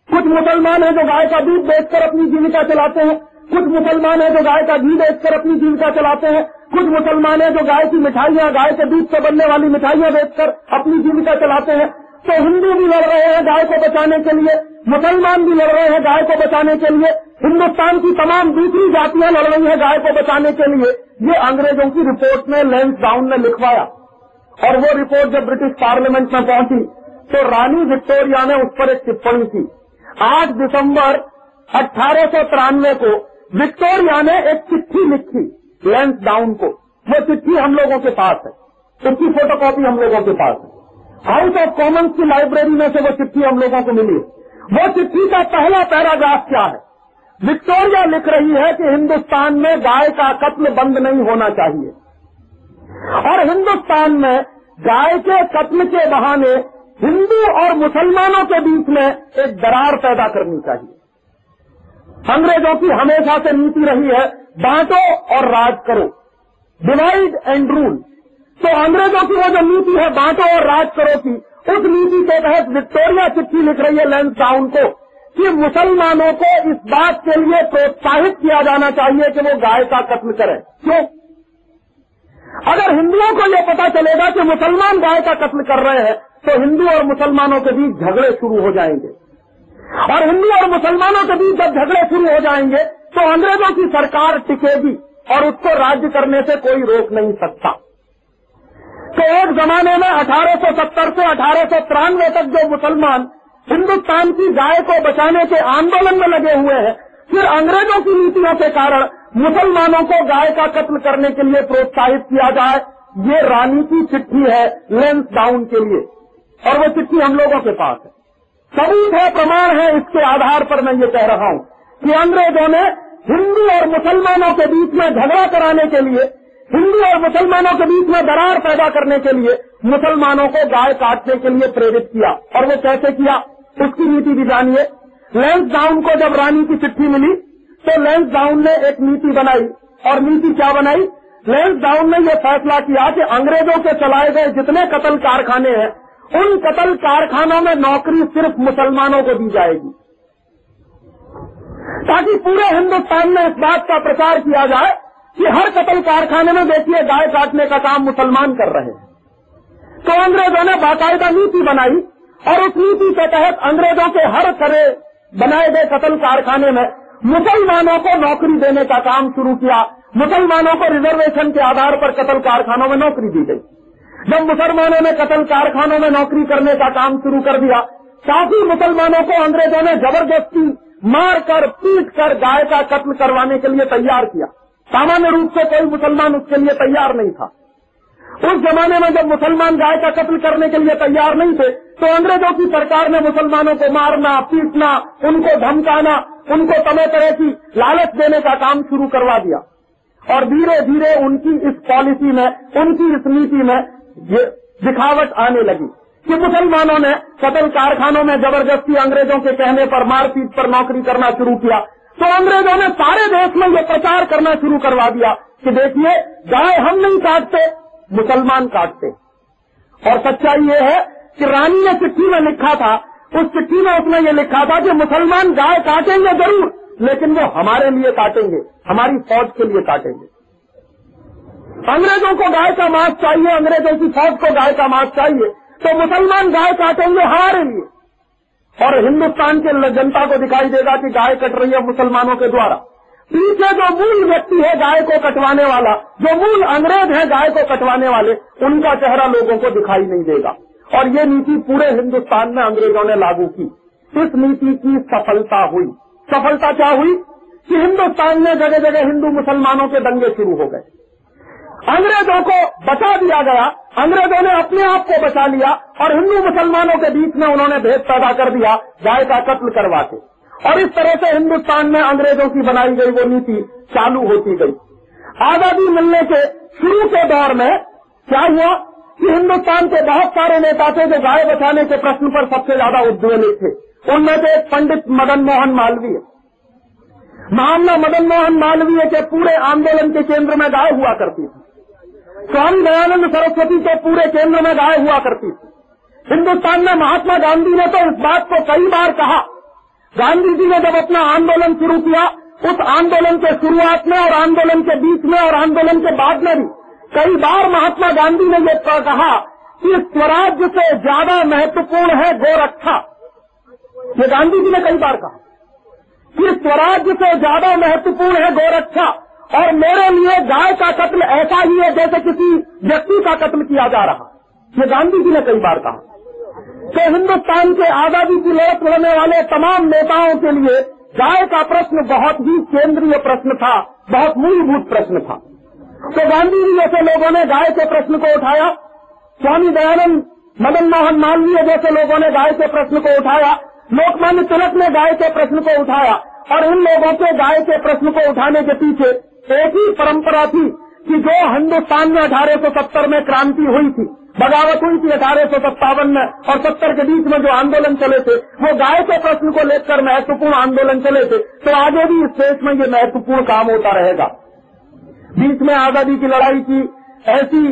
कुछ मुसलमान हैं जो गाय का दूध बेचकर अपनी जीविका चलाते हैं कुछ मुसलमान है जो गाय का घी बेचकर अपनी जीविका चलाते हैं। कुछ मुसलमान है जो गाय की मिठाइयाँ, गाय के दूध से बनने वाली मिठाइयाँ बेचकर अपनी जीविका चलाते हैं। तो हिंदू भी लड़ रहे हैं गाय को बचाने के लिए। मुसलमान भी लड़ रहे हैं गाय को बचाने के लिए। हिंदुस्तान की तमाम दूसरी जातियाँ लड़ रही हैं गाय को बचाने के लिए। ये अंग्रेज़ों की रिपोर्ट में लेंस डाउन ने लिखवाया। और वो रिपोर्ट जब ब्रिटिश पार्लियामेंट में पहुँची तो रानी विक्टोरिया ने उस पर एक टिप्पणी की। आठ दिसंबर अठारह को विक्टोरिया ने एक चिट्ठी लिखी, लेंस डाउन को। वो चिट्ठी हम लोगों के पास है। उसकी फोटोकॉपी हम लोगों के पास है। हाउस ऑफ़ कॉमन्स की लाइब्रेरी में से वो चिट्ठी हम लोगों को मिली वो चिट्ठी का पहला पैराग्राफ क्या है? विक्टोरिया लिख रही है कि हिंदुस्तान में गाय का कत्ल बंद नहीं होना चाहिए। और हिंदुस्तान में गाय के कत्ल के बहाने हिंदू और मुसलमानों के बीच में एक दरार पैदा करनी चाहिए। अंग्रेज़ों की हमेशा से नीति रही है, बांटो और राज करो। डिवाइड एंड रूल तो अंग्रेज़ों की वो जो नीति है, बांटो और राज करो की, उस नीति के तहत विक्टोरिया चिट्ठी लिख रही है लैंड डाउन को कि मुसलमानों को इस बात के लिए प्रोत्साहित किया जाना चाहिए कि वो गाय का कत्ल करें। क्यों? अगर हिंदुओं को यह पता चलेगा कि मुसलमान गाय का कत्ल कर रहे हैं तो हिंदू और मुसलमानों के बीच झगड़े शुरू हो जाएँगे। और हिंदू और मुसलमानों के बीच जब झगड़े शुरू हो जाएँगे तो अंग्रेज़ों की सरकार टिकेगी और उसको राज्य करने से कोई रोक नहीं सकता। तो एक जमाने में 1870 से अठारह सौ तिरानवे तक जो मुसलमान हिंदुस्तान की गाय को बचाने के आंदोलन में लगे हुए हैं, फिर अंग्रेज़ों की नीतियों के कारण मुसलमानों को गाय का कत्ल करने के लिए प्रोत्साहित किया जाए, ये रानी की चिट्ठी है लेंस डाउन के लिए, और वो चिट्ठी हम लोगों के पास है। सबूत है, प्रमाण है, इसके आधार पर मैं ये कह रहा हूँ कि अंग्रेज़ों ने हिंदू और मुसलमानों के बीच में झगड़ा कराने के लिए, हिंदू और मुसलमानों के बीच में दरार पैदा करने के लिए मुसलमानों को गाय काटने के लिए प्रेरित किया। और वो कैसे किया? उसकी नीति भी जानिए। लेंस डाउन को जब रानी की चिट्ठी मिली तो लेंस डाउन ने एक नीति बनाई। और नीति क्या बनाई? लेंस डाउन ने यह फैसला किया कि अंग्रेज़ों के चलाए गए जितने कतल कारखाने हैं उन कतल कारखानों में नौकरी सिर्फ़ मुसलमानों को दी जाएगी। ताकि पूरे हिंदुस्तान में इस बात का प्रचार किया जाए कि हर कतल कारखाने में देखिए, गाय काटने का काम मुसलमान कर रहे हैं। तो अंग्रेज़ों ने बाकायदा नीति बनाई और उस नीति के तहत अंग्रेज़ों के हर तरह बनाए गए कतल कारखाने में मुसलमानों को नौकरी देने का काम शुरू किया। मुसलमानों को रिजर्वेशन के आधार पर कतल कारखानों में नौकरी दी गई। जब मुसलमानों ने कतल कारखानों में नौकरी करने का काम शुरू कर दिया काफ़ी मुसलमानों को अंग्रेज़ों ने ज़बरदस्ती मार कर पीट कर गाय का कत्ल करवाने के लिए तैयार किया। सामान्य रूप से कोई मुसलमान उसके लिए तैयार नहीं था। उस जमाने में जब मुसलमान गाय का कत्ल करने के लिए तैयार नहीं थे तो अंग्रेज़ों की सरकार ने मुसलमानों को मारना, पीटना, उनको धमकाना, उनको समय तरह की लालच देने का काम शुरू करवा दिया। और धीरे धीरे उनकी इस पॉलिसी में, उनकी इस नीति में ये दिखावट आने लगी। कि मुसलमानों ने कतल कारखानों में ज़बरदस्ती अंग्रेज़ों के कहने पर मारपीट पर नौकरी करना शुरू किया। तो अंग्रेज़ों ने सारे देश में ये प्रचार करना शुरू करवा दिया कि देखिए गाय हम नहीं काटते, मुसलमान काटते। और सच्चाई ये है कि रानी ने चिट्ठी में लिखा था, उस चिट्ठी में उसने ये लिखा था कि मुसलमान गाय काटेंगे ज़रूर, लेकिन वो हमारे लिए काटेंगे, हमारी फौज के लिए काटेंगे। अंग्रेज़ों को गाय का मांस चाहिए, अंग्रेज़ों की फौज को गाय का मांस चाहिए तो मुसलमान गाय काटेंगे हमारे लिए और हिंदुस्तान के जनता को दिखाई देगा कि गाय कट रही है मुसलमानों के द्वारा। पीछे जो मूल व्यक्ति है गाय को कटवाने वाला, जो मूल अंग्रेज़ है गाय को कटवाने वाले, उनका चेहरा लोगों को दिखाई नहीं देगा। और ये नीति पूरे हिंदुस्तान में अंग्रेज़ों ने लागू की। इस नीति की सफलता हुई। सफलता क्या हुई? कि हिंदुस्तान में जगह जगह हिंदू मुसलमानों के दंगे शुरू हो गए। अंग्रेज़ों को बचा दिया गया। अंग्रेज़ों ने अपने आप को बचा लिया और हिंदू मुसलमानों के बीच में उन्होंने भेद पैदा कर दिया गाय का कत्ल करवा के और इस तरह से हिंदुस्तान में अंग्रेज़ों की बनाई गई वो नीति चालू होती गई। आज़ादी मिलने के शुरू के दौर में क्या हुआ कि हिंदुस्तान के बहुत सारे नेता थे जो गाय बचाने के प्रश्न पर सबसे ज़्यादा उद्वेलित थे। उनमें से एक पंडित मदन मोहन मालवीय। महामना मदन मोहन मालवीय के पूरे आंदोलन के केंद्र में गाय हुआ करती थी। स्वामी दयानंद सरस्वती के पूरे केंद्र में गाय हुआ करती थी। हिंदुस्तान में महात्मा गांधी ने तो इस बात को कई बार कहा। गांधी जी ने जब अपना आंदोलन शुरू किया, उस आंदोलन के शुरुआत में और आंदोलन के बीच में और आंदोलन के बाद में भी कई बार महात्मा गांधी ने ये कहा कि स्वराज्य से ज़्यादा महत्वपूर्ण है गोरक्षा ये गांधी जी ने कई बार कहा कि स्वराज्य से ज़्यादा महत्वपूर्ण है गोरक्षा और मेरे लिए गाय का कत्ल ऐसा ही है जैसे किसी व्यक्ति का कत्ल किया जा रहा। ये गांधी जी ने कई बार कहा। तो हिंदुस्तान के आज़ादी की लड़त लड़ने वाले तमाम नेताओं के लिए गाय का प्रश्न बहुत ही केंद्रीय प्रश्न था, बहुत मूलभूत प्रश्न था। तो गांधी जी जैसे लोगों ने गाय के प्रश्न को उठाया, स्वामी दयानंद मदन मोहन मालवीय जैसे लोगों ने गाय के प्रश्न को उठाया, लोकमान्य तिलक ने गाय के प्रश्न को उठाया, और इन लोगों के गाय के प्रश्न को उठाने के पीछे ही परंपरा थी कि जो हिंदुस्तान में अठारह में क्रांति हुई थी, बगावत हुई थी अठारह सौ सत्तावन में, और सत्तर के बीच में जो आंदोलन चले थे, वो गाय के प्रश्न को लेकर महत्वपूर्ण आंदोलन चले थे तो आगे भी इस देश में ये महत्वपूर्ण काम होता रहेगा। बीच में आज़ादी की लड़ाई की ऐसी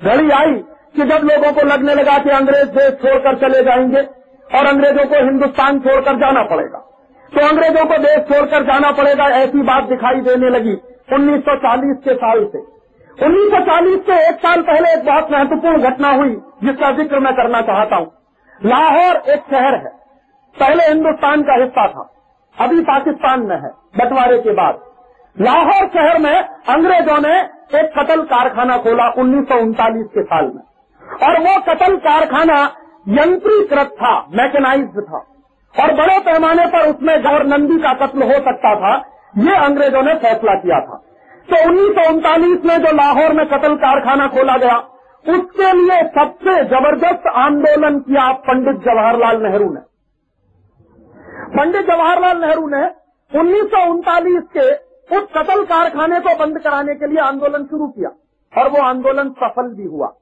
घड़ी आई कि जब लोगों को लगने लगा कि अंग्रेज़ देश छोड़कर चले जाएँगे, और अंग्रेज़ों को हिंदुस्तान छोड़कर जाना पड़ेगा तो अंग्रेज़ों को देश छोड़कर जाना पड़ेगा, ऐसी बात दिखाई देने लगी। 1940 के साल से। 1940 से एक साल पहले एक बहुत महत्वपूर्ण घटना हुई, जिसका ज़िक्र मैं करना चाहता हूँ। लाहौर एक शहर है। पहले हिंदुस्तान का हिस्सा था। अभी पाकिस्तान में है, बंटवारे के बाद। लाहौर शहर में अंग्रेज़ों ने एक कतल कारखाना खोला उन्नीस सौ उनतालीस के साल में। और वो कतल कारखाना यंत्रीकृत था मैकेनाइज्ड था। और बड़े पैमाने पर उसमें गौर नंदी का कत्ल हो सकता था ये अंग्रेज़ों ने फैसला किया था। तो उन्नीस सौ उनतालीस में जो लाहौर में कतल कारखाना खोला गया, उसके लिए सबसे ज़बरदस्त आंदोलन किया पंडित जवाहरलाल नेहरू ने। पंडित जवाहरलाल नेहरू ने उन्नीस सौ उनतालीस के उस कतल कारखाने को बंद कराने के लिए आंदोलन शुरू किया, और वो आंदोलन सफल भी हुआ।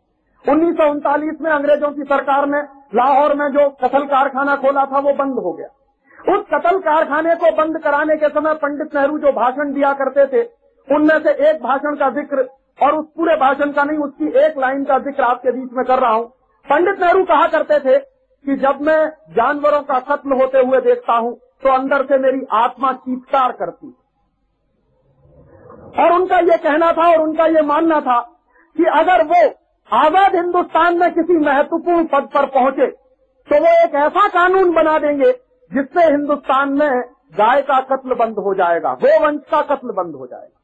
उन्नीस सौ उनतालीस में अंग्रेज़ों की सरकार ने लाहौर में जो कतल कारखाना खोला था, वो बंद हो गया। उस कतल कारखाने को बंद कराने के समय पंडित नेहरू जो भाषण दिया करते थे, उनमें से एक भाषण का ज़िक्र और उस पूरे भाषण का नहीं, उसकी एक लाइन का ज़िक्र आपके बीच में कर रहा हूँ। पंडित नेहरू कहा करते थे कि जब मैं जानवरों का कत्ल होते हुए देखता हूँ तो अंदर से मेरी आत्मा चीतकार करती और उनका ये कहना था और उनका ये मानना था कि अगर वो आज़ाद हिंदुस्तान में किसी महत्वपूर्ण पद पर पहुँचे तो वो एक ऐसा कानून बना देंगे जिससे हिंदुस्तान में गाय का कत्ल बंद हो जाएगा, गोवंश का कत्ल बंद हो जाएगा।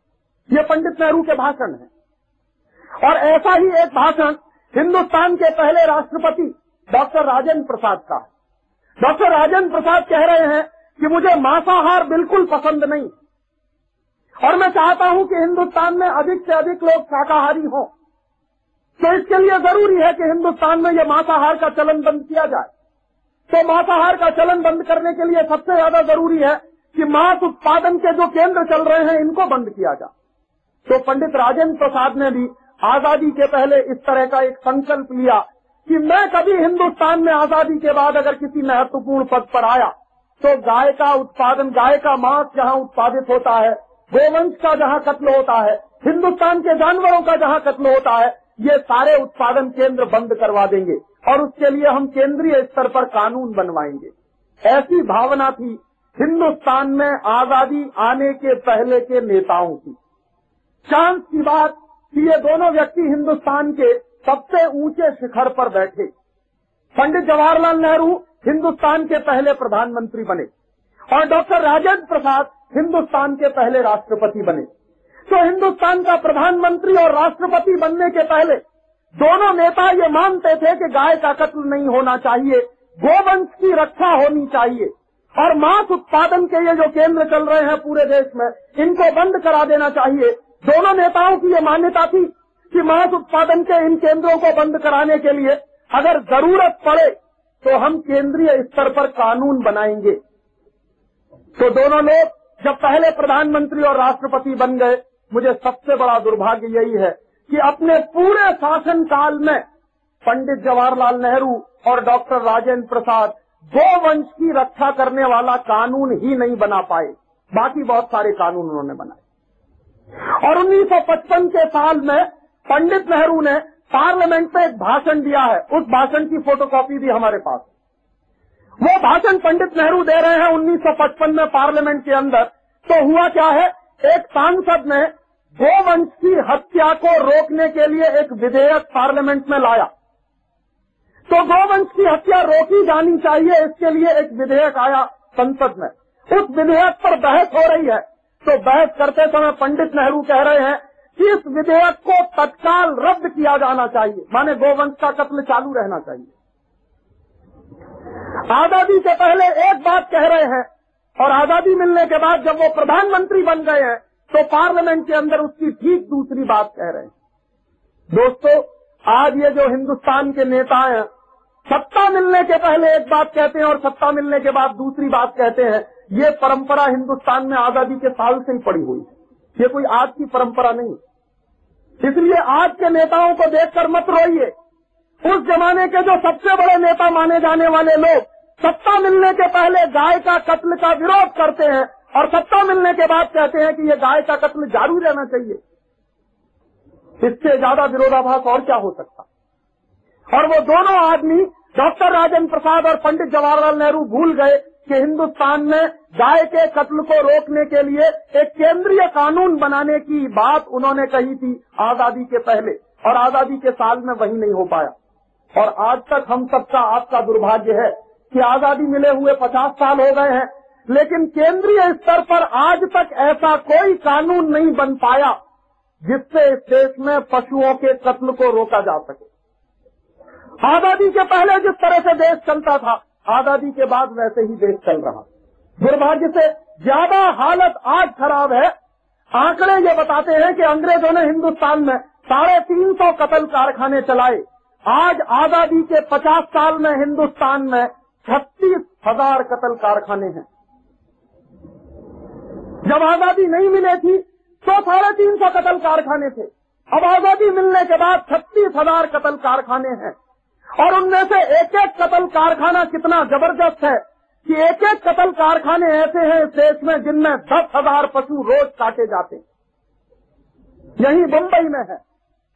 ये पंडित नेहरू के भाषण है। और ऐसा ही एक भाषण हिंदुस्तान के पहले राष्ट्रपति डॉक्टर राजेंद्र प्रसाद का है। डॉक्टर राजेंद्र प्रसाद कह रहे हैं कि मुझे मांसाहार बिल्कुल पसंद नहीं। और मैं चाहता हूँ कि हिंदुस्तान में अधिक से अधिक लोग शाकाहारी हों। तो इसके लिए ज़रूरी है कि हिंदुस्तान में यह मांसाहार का चलन बंद किया जाए। तो मांसाहार का चलन बंद करने के लिए सबसे ज़्यादा ज़रूरी है कि मांस उत्पादन के जो केंद्र चल रहे हैं, इनको बंद किया जाए। तो पंडित राजेंद्र प्रसाद ने भी आज़ादी के पहले इस तरह का एक संकल्प लिया कि मैं कभी हिंदुस्तान में आज़ादी के बाद अगर किसी महत्वपूर्ण पद पर आया तो गाय का उत्पादन, गाय का मांस जहाँ उत्पादित होता है, गोवंश का जहाँ कत्ल होता है, हिंदुस्तान के जानवरों का जहाँ कत्ल होता है ये सारे उत्पादन केंद्र बंद करवा देंगे और उसके लिए हम केंद्रीय स्तर पर कानून बनवाएँगे। ऐसी भावना थी हिंदुस्तान में आज़ादी आने के पहले के नेताओं की। चांस की बात कि ये दोनों व्यक्ति हिंदुस्तान के सबसे ऊँचे शिखर पर बैठे। पंडित जवाहरलाल नेहरू हिंदुस्तान के पहले प्रधानमंत्री बने और डॉक्टर राजेंद्र प्रसाद हिंदुस्तान के पहले राष्ट्रपति बने। तो हिंदुस्तान का प्रधानमंत्री और राष्ट्रपति बनने के पहले दोनों नेता ये मानते थे कि गाय का कत्ल नहीं होना चाहिए, गोवंश की रक्षा होनी चाहिए। और मांस उत्पादन के ये जो केंद्र चल रहे हैं पूरे देश में, इनको बंद करा देना चाहिए। दोनों नेताओं की ये मान्यता थी कि मांस उत्पादन के इन केंद्रों को बंद कराने के लिए अगर ज़रूरत पड़े तो हम केंद्रीय स्तर पर कानून बनाएँगे। तो दोनों लोग जब पहले प्रधानमंत्री और राष्ट्रपति बन गए मुझे सबसे बड़ा दुर्भाग्य यही है कि अपने पूरे शासन काल में पंडित जवाहरलाल नेहरू और डॉक्टर राजेंद्र प्रसाद गोवंश की रक्षा करने वाला कानून ही नहीं बना पाए। बाकी बहुत सारे कानून उन्होंने बनाए। और 1955 के साल में पंडित नेहरू ने पार्लियामेंट में एक भाषण दिया है। उस भाषण की फोटोकॉपी भी हमारे पास वो भाषण पंडित नेहरू दे रहे हैं 1955 में पार्लियामेंट के अंदर। तो हुआ क्या है? एक सांसद ने गोवंश की हत्या को रोकने के लिए एक विधेयक पार्लियामेंट में लाया। तो गोवंश की हत्या रोकी जानी चाहिए, इसके लिए एक विधेयक आया संसद में। उस विधेयक पर बहस हो रही है। तो बहस करते समय पंडित नेहरू कह रहे हैं कि इस विधेयक को तत्काल रद्द किया जाना चाहिए। माने गोवंश का कत्ल चालू रहना चाहिए। आज़ादी से पहले एक बात कह रहे हैं और आज़ादी मिलने के बाद जब वो प्रधानमंत्री बन गए हैं तो पार्लियामेंट के अंदर उसकी ठीक दूसरी बात कह रहे हैं। दोस्तों, आज ये जो हिंदुस्तान के नेता हैं, सत्ता मिलने के पहले एक बात कहते हैं और सत्ता मिलने के बाद दूसरी बात कहते हैं, ये परंपरा हिंदुस्तान में आज़ादी के साल से ही पड़ी हुई है। ये कोई आज की परंपरा नहीं। इसलिए आज के नेताओं को देखकर मत रोइए। उस जमाने के जो सबसे बड़े नेता माने जाने वाले लोग, सत्ता मिलने के पहले गाय का कत्ल का विरोध करते हैं और सत्ता मिलने के बाद कहते हैं कि ये गाय का कत्ल जारी रहना चाहिए। इससे ज़्यादा विरोधाभास और क्या हो सकता? और वो दोनों आदमी, डॉक्टर राजेंद्र प्रसाद और पंडित जवाहरलाल नेहरू भूल गए कि हिंदुस्तान में गाय के कत्ल को रोकने के लिए एक केंद्रीय कानून बनाने की बात उन्होंने कही थी आज़ादी के पहले, और आज़ादी के साल में वही नहीं हो पाया। और आज तक हम सबका आपका दुर्भाग्य है कि आज़ादी मिले हुए पचास साल हो गए हैं लेकिन केंद्रीय स्तर पर आज तक ऐसा कोई कानून नहीं बन पाया जिससे इस देश में पशुओं के कत्ल को रोका जा सके। आज़ादी के पहले जिस तरह से देश चलता था, आज़ादी के बाद वैसे ही देश चल रहा। दुर्भाग्य से ज़्यादा हालत आज खराब है। आंकड़े ये बताते हैं कि अंग्रेज़ों ने हिंदुस्तान में साढ़े तीन सौ कतल कारखाने चलाए। आज आज़ादी के पचास साल में हिंदुस्तान में छत्तीस हज़ार कतल कारखाने हैं। जब आज़ादी नहीं मिले थी तो साढ़े तीन सौ कतल कारखाने थे। अब आज़ादी मिलने के बाद छत्तीस हज़ार कतल कारखाने हैं। और उनमें से एक एक कतल कारखाना कितना ज़बरदस्त है कि एक एक कतल कारखाने ऐसे हैं इस देश में जिनमें दस हज़ार पशु रोज काटे जाते यही मुंबई में है,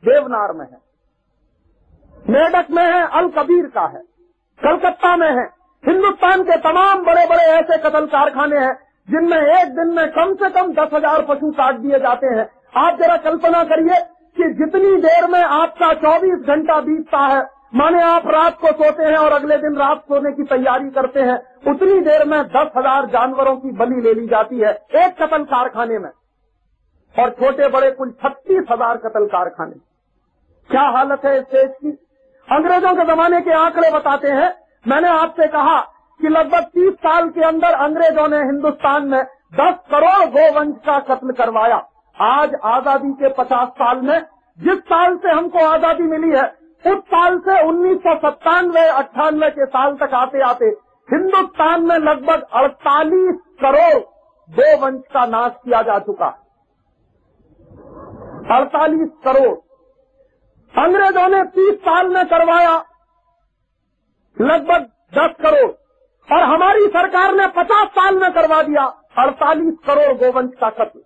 देवनार में है मेडक में है, अल कबीर का है, कलकत्ता में है। हिंदुस्तान के तमाम बड़े बड़े ऐसे कतल कारखाने हैं जिनमें एक दिन में कम से कम दस हज़ार पशु काट दिए जाते हैं। आप जरा कल्पना करिए कि जितनी देर में आपका चौबीस घंटा बीतता है। माने आप रात को सोते हैं और अगले दिन रात सोने की तैयारी करते हैं। उतनी देर में दस हज़ार जानवरों की बलि ले ली जाती है एक कतल कारखाने में। और छोटे बड़े कुल छत्तीस हज़ार कतल कारखाने। क्या हालत है इस देश की? अंग्रेज़ों के जमाने के आंकड़े बताते हैं। मैंने आपसे कहा कि लगभग तीस साल के अंदर अंग्रेज़ों ने हिंदुस्तान में दस करोड़ गोवंश का कत्ल करवाया। आज आज़ादी के पचास साल में जिस साल से हमको आज़ादी मिली है, उस साल से उन्नीस सौ सत्तानवे, अट्ठानवे के साल तक आते आते हिंदुस्तान में लगभग 48 करोड़ गोवंश का नाश किया जा चुका। 48 करोड़। अंग्रेज़ों ने 30 साल में करवाया, लगभग 10 करोड़। और हमारी सरकार ने 50 साल में करवा दिया 48 करोड़ गोवंश का कत्ल।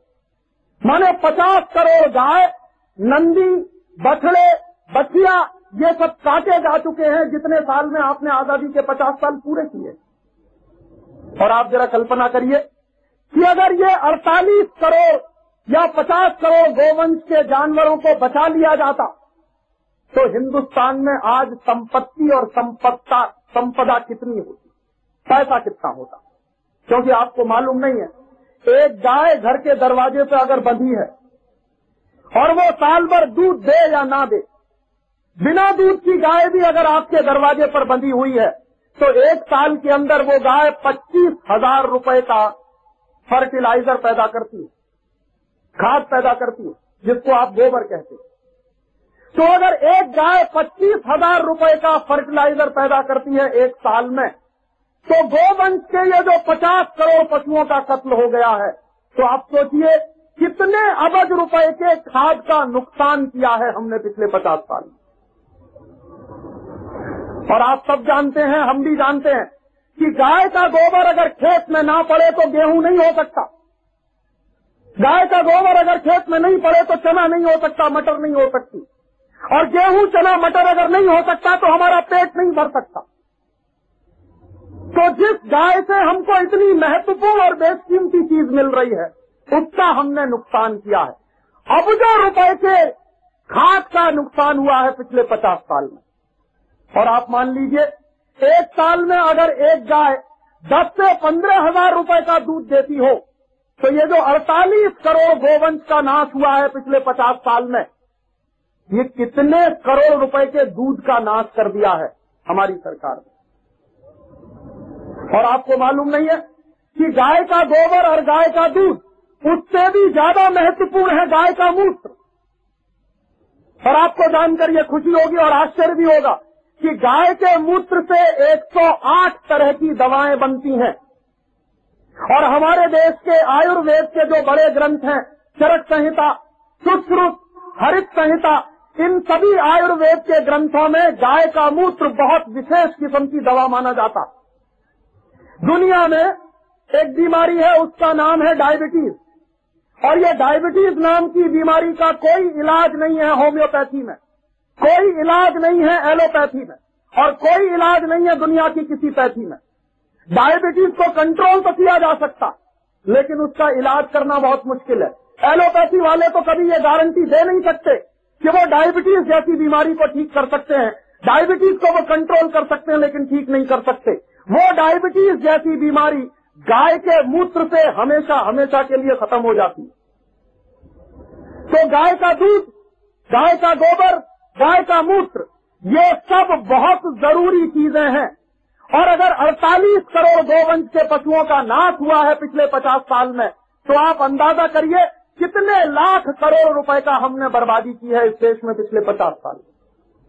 माने 50 करोड़ गाय, नंदी, बछड़े, बछिया, ये सब काटे जा चुके हैं जितने साल में आपने आज़ादी के पचास साल पूरे किए। और आप जरा कल्पना करिए कि अगर ये 48 करोड़ या 50 करोड़ गोवंश के जानवरों को बचा लिया जाता तो हिंदुस्तान में आज संपत्ति और संपत्ता, संपदा कितनी होती? पैसा कितना होता? क्योंकि आपको मालूम नहीं है। एक गाय घर के दरवाजे पे अगर बंधी है और वो साल भर दूध दे या ना दे, बिना दूध की गाय भी अगर आपके दरवाजे पर बंधी हुई है तो एक साल के अंदर वो गाय पच्चीस हज़ार रुपये का फर्टिलाइज़र पैदा करती है, खाद पैदा करती है, जिसको आप गोबर कहते हैं। तो अगर एक गाय पच्चीस हज़ार रुपये का फर्टिलाइज़र पैदा करती है एक साल में तो गोवंश के ये जो पचास करोड़ पशुओं का कत्ल हो गया है तो आप सोचिए, कितने अबज रुपए के खाद का नुकसान किया है हमने पिछले पचास साल और आप सब जानते हैं, हम भी जानते हैं, कि गाय का गोबर अगर खेत में ना पड़े तो गेहूँ नहीं हो सकता। गाय का गोबर अगर खेत में नहीं पड़े तो चना नहीं हो सकता, मटर नहीं हो सकती। और गेहूँ, चना, मटर अगर नहीं हो सकता तो हमारा पेट नहीं भर सकता। तो जिस गाय से हमको इतनी महत्वपूर्ण और बेशकीमती चीज़ मिल रही है, उसका हमने नुकसान किया है। अब जो रुपए के खाद का नुकसान हुआ है पिछले पचास साल में, और आप मान लीजिए, एक साल में अगर एक गाय दस से पंद्रह हज़ार रुपये का दूध देती हो तो ये जो अड़तालीस करोड़ गोवंश का नाश हुआ है पिछले पचास साल में, ये कितने करोड़ रुपए के दूध का नाश कर दिया है हमारी सरकार ने। और आपको मालूम नहीं है कि गाय का गोबर और गाय का दूध उससे भी ज़्यादा महत्वपूर्ण है गाय का मूत्र। और आपको जानकर ये खुशी होगी और आश्चर्य भी होगा कि गाय के मूत्र से 108 तरह की दवाएँ बनती हैं। और हमारे देश के आयुर्वेद के जो बड़े ग्रंथ हैं, चरक संहिता, सुश्रुत, हरित संहिता, इन सभी आयुर्वेद के ग्रंथों में गाय का मूत्र बहुत विशेष किस्म की दवा माना जाता। दुनिया में एक बीमारी है, उसका नाम है डायबिटीज़। और ये डायबिटीज़ नाम की बीमारी का कोई इलाज नहीं है होम्योपैथी में। कोई इलाज नहीं है एलोपैथी में। और कोई इलाज नहीं है दुनिया की किसी पैथी में। डायबिटीज़ को कंट्रोल तो किया जा सकता, लेकिन उसका इलाज करना बहुत मुश्किल है। एलोपैथी वाले तो कभी ये गारंटी दे नहीं सकते कि वो डायबिटीज़ जैसी बीमारी को ठीक कर सकते हैं। डायबिटीज़ को वो कंट्रोल कर सकते हैं, लेकिन ठीक नहीं कर सकते। वो डायबिटीज़ जैसी बीमारी गाय के मूत्र से हमेशा हमेशा के लिए खत्म हो जाती है। तो गाय का दूध, गाय का गोबर, गाय का मूत्र, ये सब बहुत ज़रूरी चीज़ें हैं। और अगर 48 करोड़ गोवंश के पशुओं का नाश हुआ है पिछले 50 साल में तो आप अंदाज़ा करिए कितने लाख करोड़ रुपए का हमने बर्बादी की है इस देश में पिछले 50 साल में।